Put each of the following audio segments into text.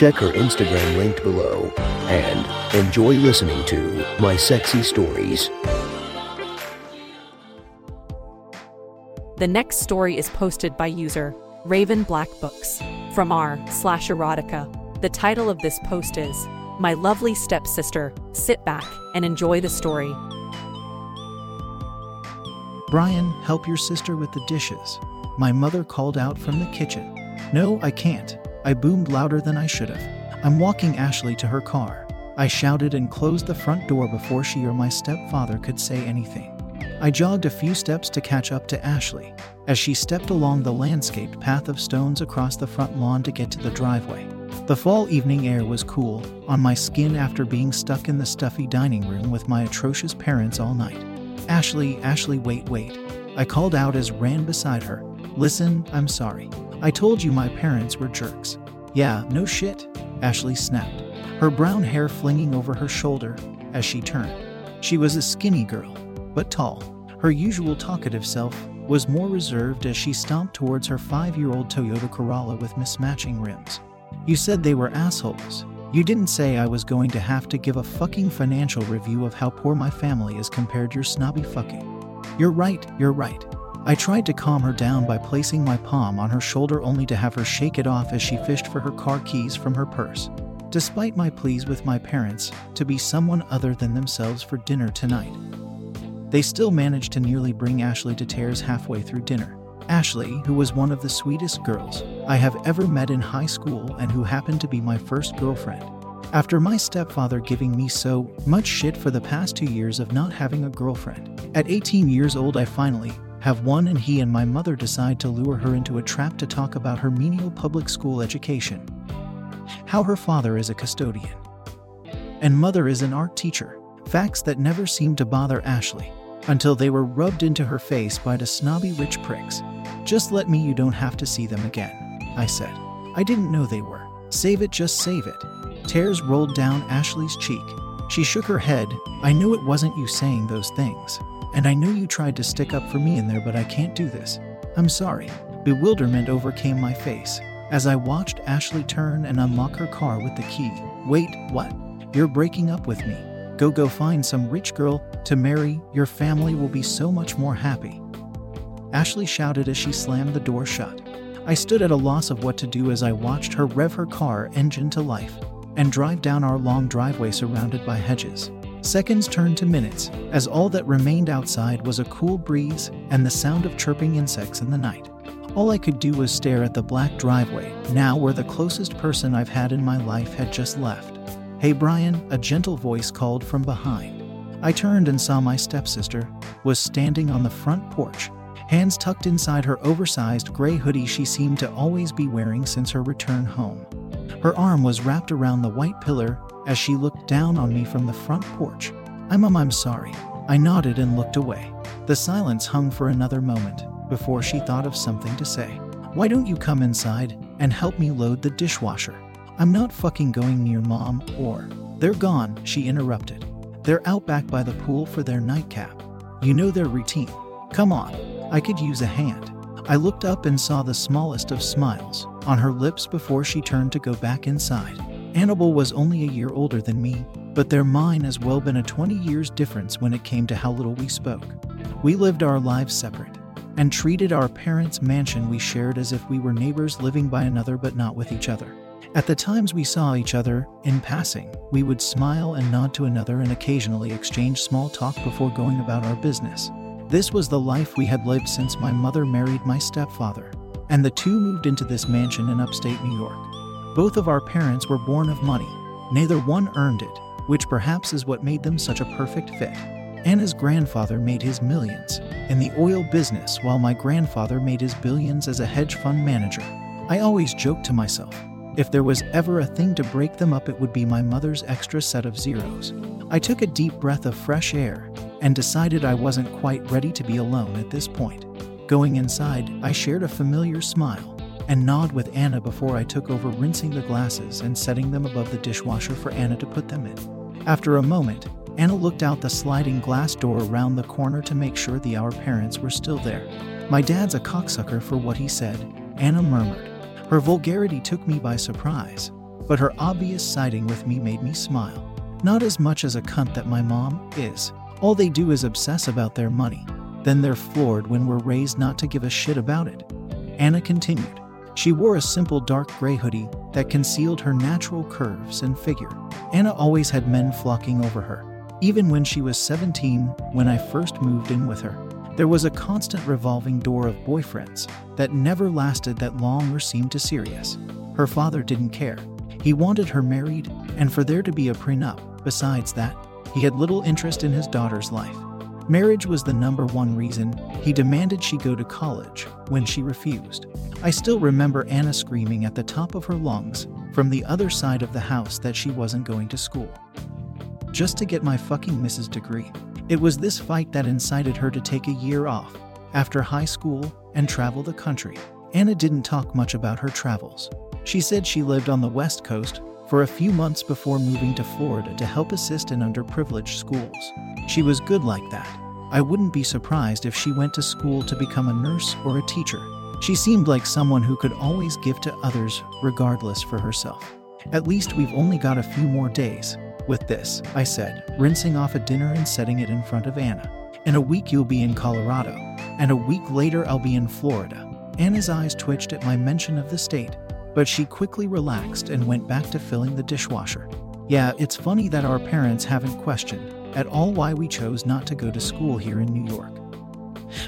Check her Instagram linked below and enjoy listening to My Sexy Stories. The next story is posted by user Raven Black Books from r slash erotica. The title of this post is My Lovely Stepsister. Sit back and enjoy the story. Brian, help your sister with the dishes. My mother called out from the kitchen. No, I can't. I boomed louder than I should have. I'm walking Ashley to her car. I shouted and closed the front door before she or my stepfather could say anything. I jogged a few steps to catch up to Ashley as she stepped along the landscaped path of stones across the front lawn to get to the driveway. The fall evening air was cool on my skin after being stuck in the stuffy dining room with my atrocious parents all night. Ashley, Ashley, wait, wait. I called out as ran beside her. Listen, I'm sorry. I told you my parents were jerks. Yeah, no shit, Ashley snapped, her brown hair flinging over her shoulder as she turned. She was a skinny girl, but tall. Her usual talkative self was more reserved as she stomped towards her five year old Toyota Corolla with mismatching rims. You said they were assholes. You didn't say I was going to have to give a fucking financial review of how poor my family is compared to your snobby fucking. You're right, you're right. I tried to calm her down by placing my palm on her shoulder only to have her shake it off as she fished for her car keys from her purse. Despite my pleas with my parents to be someone other than themselves for dinner tonight, they still managed to nearly bring Ashley to tears halfway through dinner. Ashley, who was one of the sweetest girls I have ever met in high school and who happened to be my first girlfriend. After my stepfather giving me so much shit for the past two years of not having a girlfriend, at 18 years old, I finally have one, and he and my mother decide to lure her into a trap to talk about her menial public school education. How her father is a custodian, and mother is an art teacher. Facts that never seemed to bother Ashley until they were rubbed into her face by the snobby rich pricks. Just let me, you don't have to see them again, I said. I didn't know they were. Save it, just save it. Tears rolled down Ashley's cheek. She shook her head. I knew it wasn't you saying those things. And I know you tried to stick up for me in there, but I can't do this. I'm sorry. Bewilderment overcame my face as I watched Ashley turn and unlock her car with the key. Wait, what? You're breaking up with me. Go, go find some rich girl to marry. Your family will be so much more happy. Ashley shouted as she slammed the door shut. I stood at a loss of what to do as I watched her rev her car engine to life and drive down our long driveway surrounded by hedges. Seconds turned to minutes, as all that remained outside was a cool breeze and the sound of chirping insects in the night. All I could do was stare at the black driveway, now where the closest person I've had in my life had just left. Hey Brian, a gentle voice called from behind. I turned and saw my stepsister was standing on the front porch, hands tucked inside her oversized gray hoodie she seemed to always be wearing since her return home. Her arm was wrapped around the white pillar as she looked down on me from the front porch. I'm um, I'm sorry. I nodded and looked away. The silence hung for another moment before she thought of something to say. Why don't you come inside and help me load the dishwasher? I'm not fucking going near mom or. They're gone, she interrupted. They're out back by the pool for their nightcap. You know their routine. Come on, I could use a hand. I looked up and saw the smallest of smiles on her lips before she turned to go back inside. Annabel was only a year older than me, but there mine as well been a 20 years difference when it came to how little we spoke. We lived our lives separate and treated our parents' mansion we shared as if we were neighbors living by another but not with each other. At the times we saw each other, in passing, we would smile and nod to another and occasionally exchange small talk before going about our business. This was the life we had lived since my mother married my stepfather, and the two moved into this mansion in upstate New York. Both of our parents were born of money. Neither one earned it, which perhaps is what made them such a perfect fit. Anna's grandfather made his millions in the oil business, while my grandfather made his billions as a hedge fund manager. I always joked to myself, If there was ever a thing to break them up, it would be my mother's extra set of zeros. I took a deep breath of fresh air and decided I wasn't quite ready to be alone at this point. Going inside, I shared a familiar smile and nod with Anna before I took over rinsing the glasses and setting them above the dishwasher for Anna to put them in. After a moment, Anna looked out the sliding glass door around the corner to make sure the our parents were still there. My dad's a cocksucker for what he said, Anna murmured. Her vulgarity took me by surprise, but her obvious siding with me made me smile. Not as much as a cunt that my mom is. All they do is obsess about their money. Then they're floored when we're raised not to give a shit about it. Anna continued. She wore a simple dark gray hoodie that concealed her natural curves and figure. Anna always had men flocking over her, even when she was 17 when I first moved in with her. There was a constant revolving door of boyfriends that never lasted that long or seemed to serious. Her father didn't care. He wanted her married and for there to be a prenup. Besides that, he had little interest in his daughter's life. Marriage was the number one reason he demanded she go to college when she refused. I still remember Anna screaming at the top of her lungs from the other side of the house that she wasn't going to school. Just to get my fucking Mrs. degree. It was this fight that incited her to take a year off after high school and travel the country. Anna didn't talk much about her travels. She said she lived on the West Coast for a few months before moving to Florida to help assist in underprivileged schools. She was good like that. I wouldn't be surprised if she went to school to become a nurse or a teacher. She seemed like someone who could always give to others regardless for herself. At least we've only got a few more days. With this, I said, rinsing off a dinner and setting it in front of Anna. In a week, you'll be in Colorado, and a week later, I'll be in Florida. Anna's eyes twitched at my mention of the state, but she quickly relaxed and went back to filling the dishwasher. Yeah, it's funny that our parents haven't questioned at all why we chose not to go to school here in New York.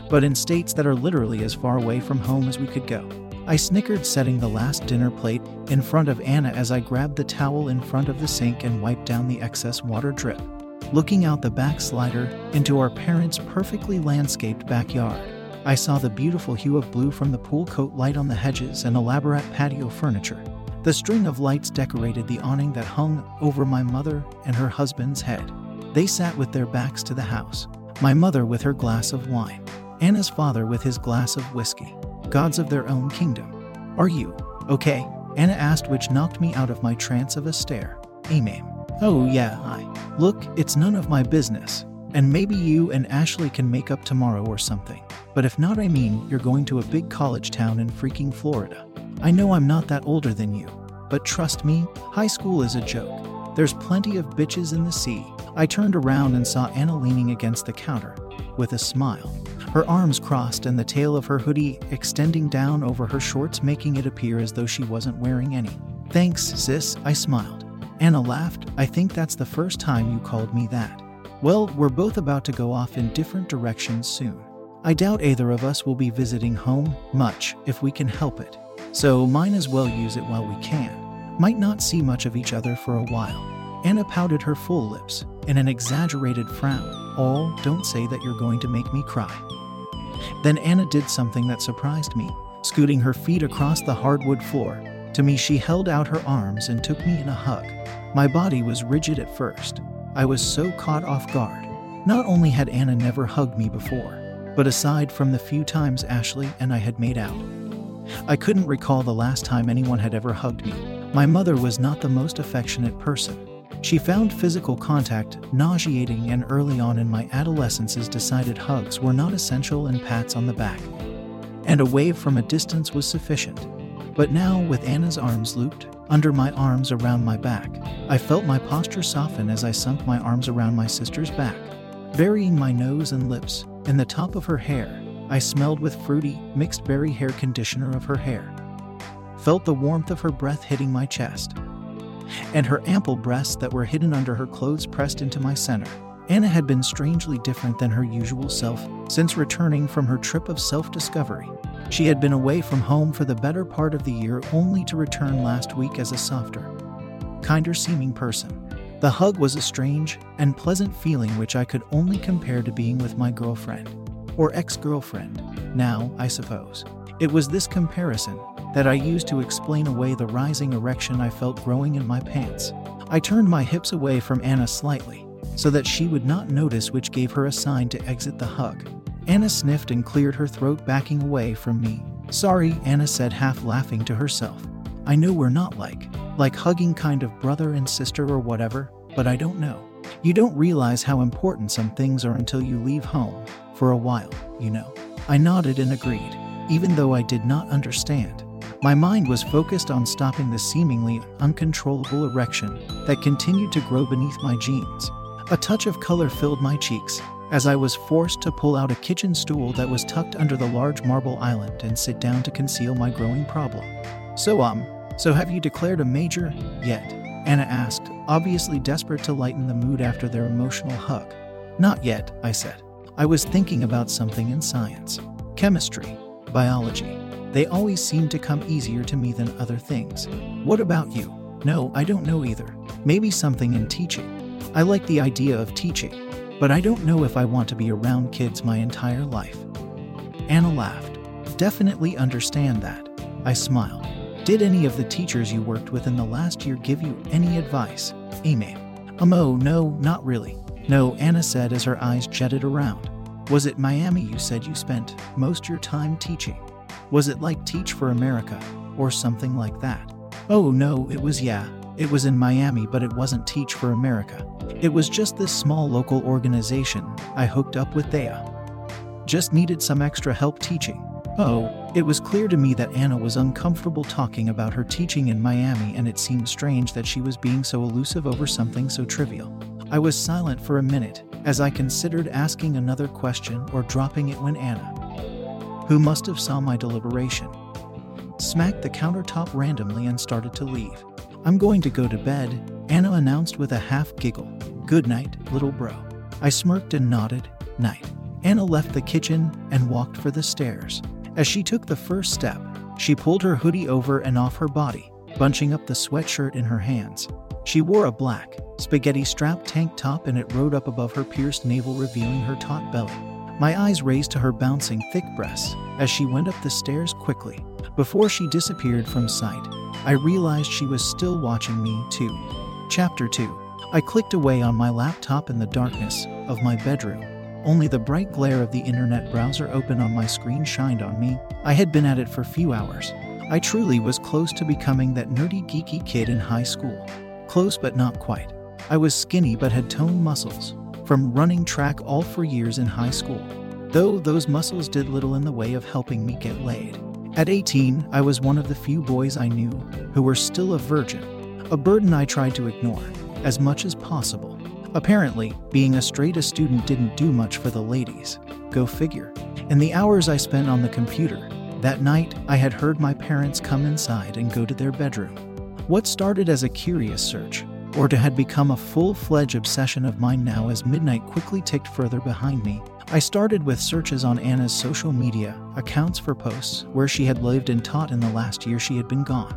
But in states that are literally as far away from home as we could go. I snickered, setting the last dinner plate in front of Anna as I grabbed the towel in front of the sink and wiped down the excess water drip. Looking out the back slider into our parents' perfectly landscaped backyard, I saw the beautiful hue of blue from the pool coat light on the hedges and elaborate patio furniture. The string of lights decorated the awning that hung over my mother and her husband's head. They sat with their backs to the house, my mother with her glass of wine, Anna's father with his glass of whiskey, gods of their own kingdom. Are you okay? Anna asked, which knocked me out of my trance of a stare. Amen. Oh, yeah, I. Look, it's none of my business. And maybe you and Ashley can make up tomorrow or something. But if not, I mean, you're going to a big college town in freaking Florida. I know I'm not that older than you, but trust me, high school is a joke. There's plenty of bitches in the sea. I turned around and saw Anna leaning against the counter, with a smile. Her arms crossed and the tail of her hoodie extending down over her shorts, making it appear as though she wasn't wearing any. Thanks, sis, I smiled. Anna laughed. I think that's the first time you called me that. Well, we're both about to go off in different directions soon. I doubt either of us will be visiting home much if we can help it. So, might as well use it while we can. Might not see much of each other for a while. Anna pouted her full lips in an exaggerated frown. Oh, don't say that you're going to make me cry. Then Anna did something that surprised me, scooting her feet across the hardwood floor. To me, she held out her arms and took me in a hug. My body was rigid at first, I was so caught off guard. Not only had Anna never hugged me before, but aside from the few times Ashley and I had made out, I couldn't recall the last time anyone had ever hugged me. My mother was not the most affectionate person. She found physical contact nauseating and early on in my adolescence's decided hugs were not essential and pats on the back. And a wave from a distance was sufficient. But now, with Anna's arms looped under my arms around my back, I felt my posture soften as I sunk my arms around my sister's back. Burying my nose and lips in the top of her hair, I smelled with fruity, mixed berry hair conditioner of her hair. Felt the warmth of her breath hitting my chest, and her ample breasts that were hidden under her clothes pressed into my center. Anna had been strangely different than her usual self since returning from her trip of self discovery. She had been away from home for the better part of the year only to return last week as a softer, kinder seeming person. The hug was a strange and pleasant feeling which I could only compare to being with my girlfriend, or ex girlfriend, now, I suppose. It was this comparison that I used to explain away the rising erection I felt growing in my pants. I turned my hips away from Anna slightly, so that she would not notice, which gave her a sign to exit the hug. Anna sniffed and cleared her throat, backing away from me. Sorry, Anna said, half laughing to herself. I know we're not like, like hugging kind of brother and sister or whatever, but I don't know. You don't realize how important some things are until you leave home, for a while, you know. I nodded and agreed, even though I did not understand. My mind was focused on stopping the seemingly uncontrollable erection that continued to grow beneath my jeans. A touch of color filled my cheeks as I was forced to pull out a kitchen stool that was tucked under the large marble island and sit down to conceal my growing problem. So, um, so have you declared a major yet? Anna asked, obviously desperate to lighten the mood after their emotional hug. Not yet, I said. I was thinking about something in science chemistry, biology. They always seem to come easier to me than other things. What about you? No, I don't know either. Maybe something in teaching. I like the idea of teaching, but I don't know if I want to be around kids my entire life. Anna laughed. Definitely understand that. I smiled. Did any of the teachers you worked with in the last year give you any advice? Amy. Um, oh, no, not really. No, Anna said as her eyes jetted around. Was it Miami you said you spent most your time teaching? Was it like Teach for America or something like that? Oh no, it was yeah. It was in Miami, but it wasn't Teach for America. It was just this small local organization I hooked up with Thea. Just needed some extra help teaching. Oh, it was clear to me that Anna was uncomfortable talking about her teaching in Miami, and it seemed strange that she was being so elusive over something so trivial. I was silent for a minute as I considered asking another question or dropping it when Anna, who must have saw my deliberation, smacked the countertop randomly and started to leave. I'm going to go to bed, Anna announced with a half giggle. Good night, little bro. I smirked and nodded, night. Anna left the kitchen and walked for the stairs. As she took the first step, she pulled her hoodie over and off her body, bunching up the sweatshirt in her hands. She wore a black, spaghetti strap tank top and it rode up above her pierced navel, revealing her taut belly. My eyes raised to her bouncing thick breasts as she went up the stairs quickly. Before she disappeared from sight, I realized she was still watching me, too. Chapter 2 I clicked away on my laptop in the darkness of my bedroom. Only the bright glare of the internet browser open on my screen shined on me. I had been at it for a few hours. I truly was close to becoming that nerdy, geeky kid in high school. Close, but not quite. I was skinny but had toned muscles from running track all for years in high school, though those muscles did little in the way of helping me get laid. At 18, I was one of the few boys I knew who were still a virgin, a burden I tried to ignore as much as possible. Apparently, being a straight A student didn't do much for the ladies. Go figure. In the hours I spent on the computer, that night I had heard my parents come inside and go to their bedroom. What started as a curious search or to had become a full fledged obsession of mine now as midnight quickly ticked further behind me. I started with searches on Anna's social media accounts for posts where she had lived and taught in the last year she had been gone.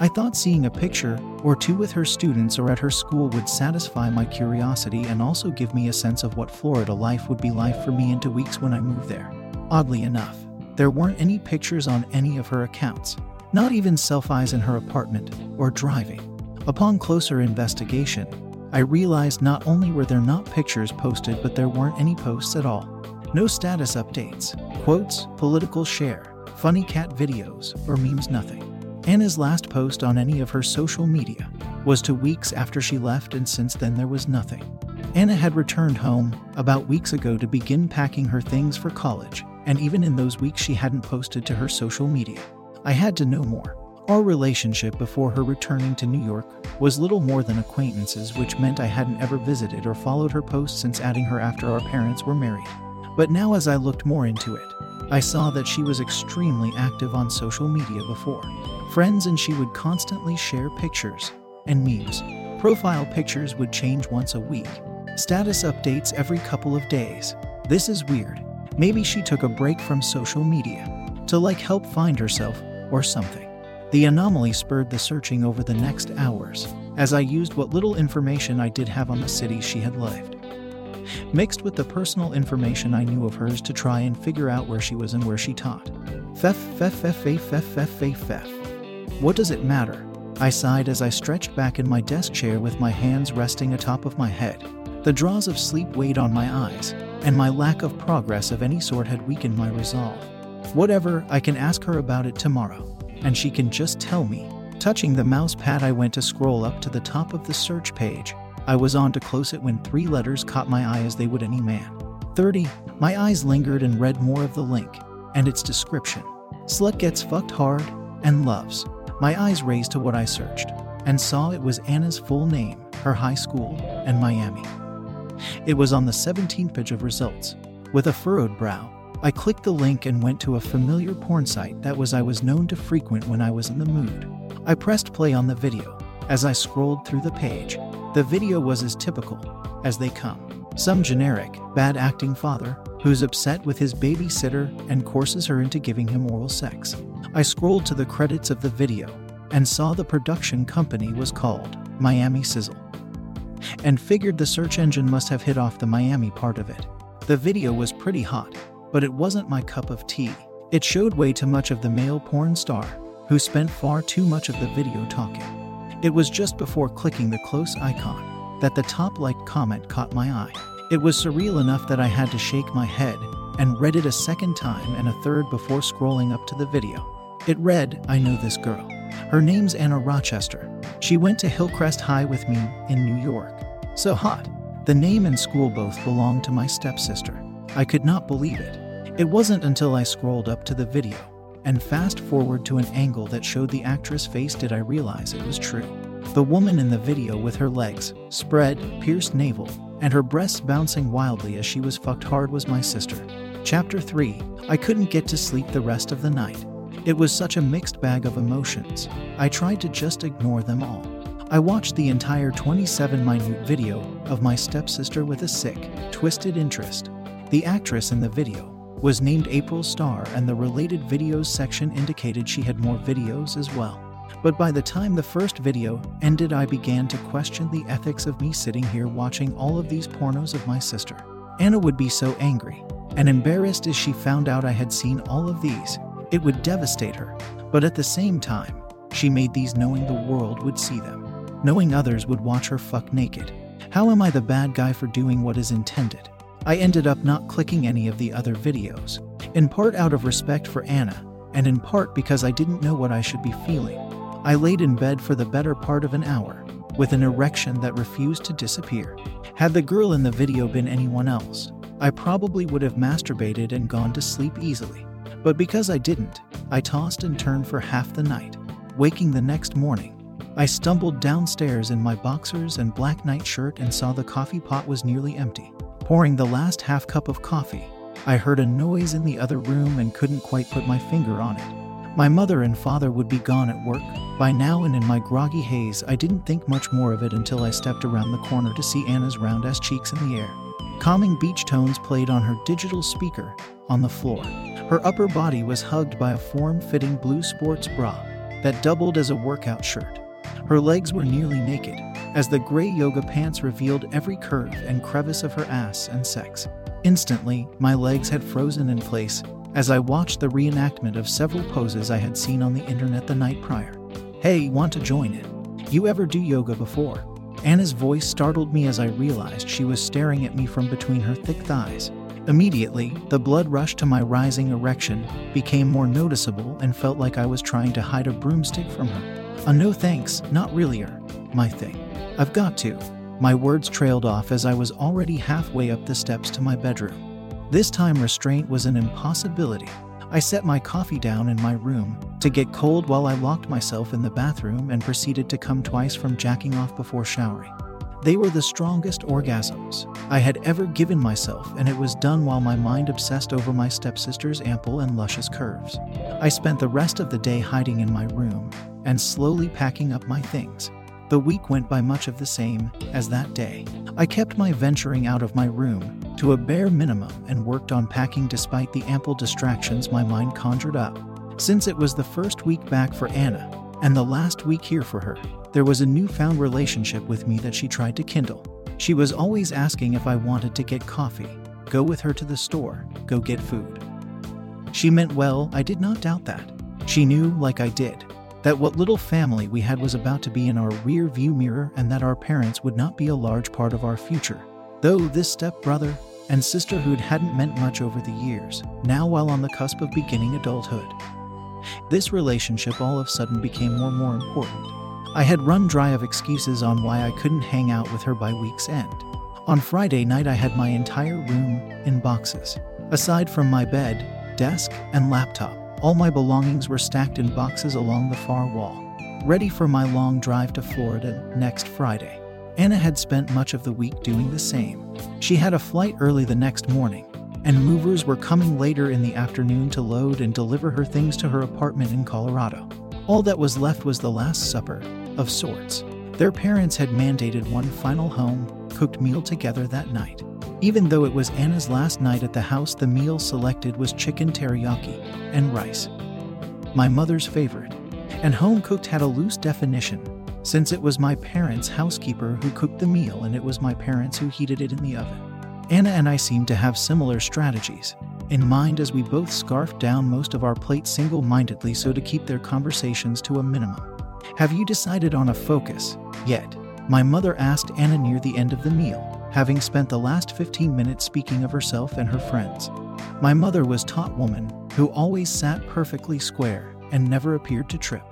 I thought seeing a picture or two with her students or at her school would satisfy my curiosity and also give me a sense of what Florida life would be like for me into weeks when I moved there. Oddly enough, there weren't any pictures on any of her accounts, not even selfies in her apartment or driving. Upon closer investigation, I realized not only were there not pictures posted, but there weren't any posts at all. No status updates, quotes, political share, funny cat videos, or memes, nothing. Anna's last post on any of her social media was two weeks after she left, and since then there was nothing. Anna had returned home about weeks ago to begin packing her things for college, and even in those weeks she hadn't posted to her social media. I had to know more. Our relationship before her returning to New York was little more than acquaintances, which meant I hadn't ever visited or followed her posts since adding her after our parents were married. But now, as I looked more into it, I saw that she was extremely active on social media before. Friends and she would constantly share pictures and memes. Profile pictures would change once a week, status updates every couple of days. This is weird. Maybe she took a break from social media to like help find herself or something. The anomaly spurred the searching over the next hours, as I used what little information I did have on the city she had lived, mixed with the personal information I knew of hers to try and figure out where she was and where she taught. Fef, fef, fef, fef, fef, fef. What does it matter? I sighed as I stretched back in my desk chair with my hands resting atop of my head. The draws of sleep weighed on my eyes, and my lack of progress of any sort had weakened my resolve. Whatever, I can ask her about it tomorrow, and she can just tell me. Touching the mouse pad, I went to scroll up to the top of the search page. I was on to close it when three letters caught my eye as they would any man. 30. My eyes lingered and read more of the link and its description. Slut gets fucked hard and loves. My eyes raised to what I searched and saw it was Anna's full name, her high school, and Miami. It was on the 17th page of results. With a furrowed brow, I clicked the link and went to a familiar porn site that was I was known to frequent when I was in the mood. I pressed play on the video. As I scrolled through the page, the video was as typical as they come. Some generic, bad acting father who's upset with his babysitter and courses her into giving him oral sex. I scrolled to the credits of the video and saw the production company was called Miami Sizzle and figured the search engine must have hit off the Miami part of it. The video was pretty hot, but it wasn't my cup of tea. It showed way too much of the male porn star, who spent far too much of the video talking. It was just before clicking the close icon that the top like comment caught my eye. It was surreal enough that I had to shake my head and read it a second time and a third before scrolling up to the video. It read, I know this girl. Her name's Anna Rochester. She went to Hillcrest High with me in New York. So hot. The name and school both belong to my stepsister. I could not believe it. It wasn't until I scrolled up to the video and fast forward to an angle that showed the actress' face did I realize it was true. The woman in the video with her legs spread, pierced navel, and her breasts bouncing wildly as she was fucked hard was my sister. Chapter 3 I couldn't get to sleep the rest of the night. It was such a mixed bag of emotions. I tried to just ignore them all. I watched the entire 27 minute video of my stepsister with a sick, twisted interest. The actress in the video was named April Star, and the related videos section indicated she had more videos as well. But by the time the first video ended, I began to question the ethics of me sitting here watching all of these pornos of my sister. Anna would be so angry and embarrassed as she found out I had seen all of these. It would devastate her. But at the same time, she made these knowing the world would see them, knowing others would watch her fuck naked. How am I the bad guy for doing what is intended? I ended up not clicking any of the other videos, in part out of respect for Anna, and in part because I didn't know what I should be feeling. I laid in bed for the better part of an hour, with an erection that refused to disappear. Had the girl in the video been anyone else, I probably would have masturbated and gone to sleep easily. But because I didn't, I tossed and turned for half the night. Waking the next morning, I stumbled downstairs in my boxers and black nightshirt and saw the coffee pot was nearly empty. Pouring the last half cup of coffee, I heard a noise in the other room and couldn't quite put my finger on it. My mother and father would be gone at work by now, and in my groggy haze, I didn't think much more of it until I stepped around the corner to see Anna's round ass cheeks in the air. Calming beach tones played on her digital speaker on the floor. Her upper body was hugged by a form fitting blue sports bra that doubled as a workout shirt. Her legs were nearly naked, as the gray yoga pants revealed every curve and crevice of her ass and sex. Instantly, my legs had frozen in place as I watched the reenactment of several poses I had seen on the internet the night prior. Hey, want to join in? You ever do yoga before? Anna's voice startled me as I realized she was staring at me from between her thick thighs. Immediately, the blood rush to my rising erection became more noticeable and felt like I was trying to hide a broomstick from her. A no thanks, not really er, my thing. I've got to. My words trailed off as I was already halfway up the steps to my bedroom. This time, restraint was an impossibility. I set my coffee down in my room to get cold while I locked myself in the bathroom and proceeded to come twice from jacking off before showering. They were the strongest orgasms I had ever given myself, and it was done while my mind obsessed over my stepsister's ample and luscious curves. I spent the rest of the day hiding in my room and slowly packing up my things. The week went by much of the same as that day. I kept my venturing out of my room to a bare minimum and worked on packing despite the ample distractions my mind conjured up. Since it was the first week back for Anna, and the last week here for her, there was a newfound relationship with me that she tried to kindle. She was always asking if I wanted to get coffee, go with her to the store, go get food. She meant well, I did not doubt that. She knew, like I did, that what little family we had was about to be in our rear view mirror and that our parents would not be a large part of our future. Though this stepbrother and sisterhood hadn't meant much over the years, now while on the cusp of beginning adulthood. This relationship all of a sudden became more and more important. I had run dry of excuses on why I couldn't hang out with her by week's end. On Friday night, I had my entire room in boxes. Aside from my bed, desk, and laptop, all my belongings were stacked in boxes along the far wall, ready for my long drive to Florida next Friday. Anna had spent much of the week doing the same. She had a flight early the next morning, and movers were coming later in the afternoon to load and deliver her things to her apartment in Colorado. All that was left was the Last Supper, of sorts. Their parents had mandated one final home cooked meal together that night. Even though it was Anna's last night at the house, the meal selected was chicken teriyaki and rice. My mother's favorite. And home cooked had a loose definition, since it was my parents' housekeeper who cooked the meal and it was my parents who heated it in the oven. Anna and I seemed to have similar strategies in mind as we both scarfed down most of our plates single mindedly so to keep their conversations to a minimum. Have you decided on a focus yet? My mother asked Anna near the end of the meal, having spent the last 15 minutes speaking of herself and her friends. My mother was taught woman who always sat perfectly square and never appeared to trip.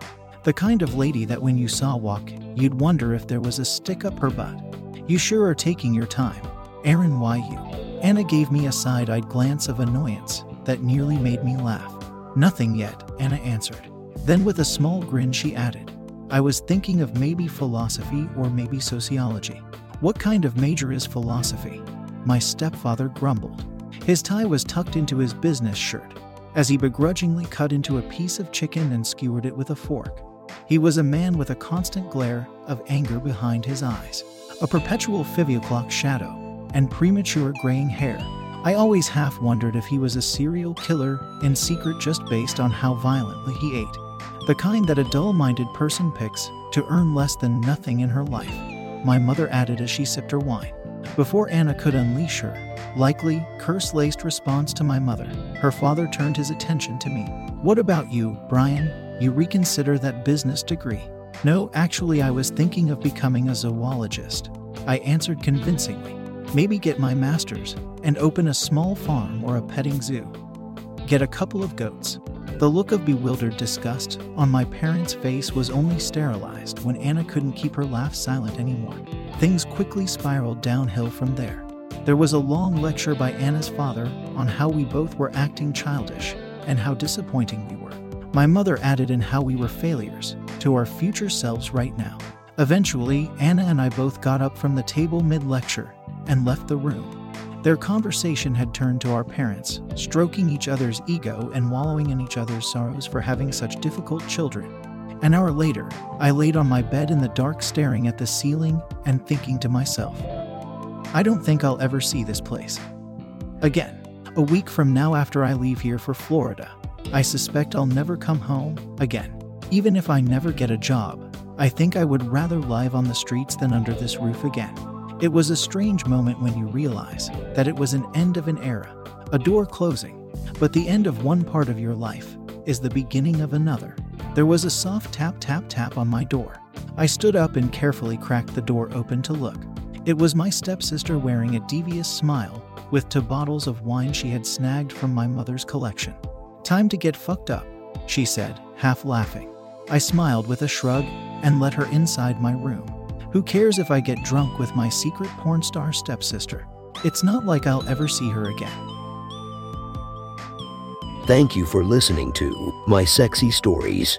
The kind of lady that when you saw walk, you'd wonder if there was a stick up her butt. You sure are taking your time. Aaron, why you? Anna gave me a side eyed glance of annoyance that nearly made me laugh. Nothing yet, Anna answered. Then, with a small grin, she added, I was thinking of maybe philosophy or maybe sociology. What kind of major is philosophy? My stepfather grumbled. His tie was tucked into his business shirt as he begrudgingly cut into a piece of chicken and skewered it with a fork. He was a man with a constant glare of anger behind his eyes, a perpetual five o'clock shadow and premature graying hair. I always half wondered if he was a serial killer in secret just based on how violently he ate. The kind that a dull minded person picks to earn less than nothing in her life, my mother added as she sipped her wine. Before Anna could unleash her, likely, curse laced response to my mother, her father turned his attention to me. What about you, Brian? You reconsider that business degree? No, actually, I was thinking of becoming a zoologist. I answered convincingly maybe get my master's and open a small farm or a petting zoo. Get a couple of goats. The look of bewildered disgust on my parents' face was only sterilized when Anna couldn't keep her laugh silent anymore. Things quickly spiraled downhill from there. There was a long lecture by Anna's father on how we both were acting childish and how disappointing we were. My mother added in how we were failures to our future selves right now. Eventually, Anna and I both got up from the table mid lecture and left the room. Their conversation had turned to our parents, stroking each other's ego and wallowing in each other's sorrows for having such difficult children. An hour later, I laid on my bed in the dark, staring at the ceiling and thinking to myself, I don't think I'll ever see this place. Again, a week from now, after I leave here for Florida, I suspect I'll never come home again. Even if I never get a job, I think I would rather live on the streets than under this roof again. It was a strange moment when you realize that it was an end of an era, a door closing, but the end of one part of your life is the beginning of another. There was a soft tap, tap, tap on my door. I stood up and carefully cracked the door open to look. It was my stepsister wearing a devious smile with two bottles of wine she had snagged from my mother's collection. Time to get fucked up, she said, half laughing. I smiled with a shrug and let her inside my room. Who cares if I get drunk with my secret porn star stepsister? It's not like I'll ever see her again. Thank you for listening to My Sexy Stories.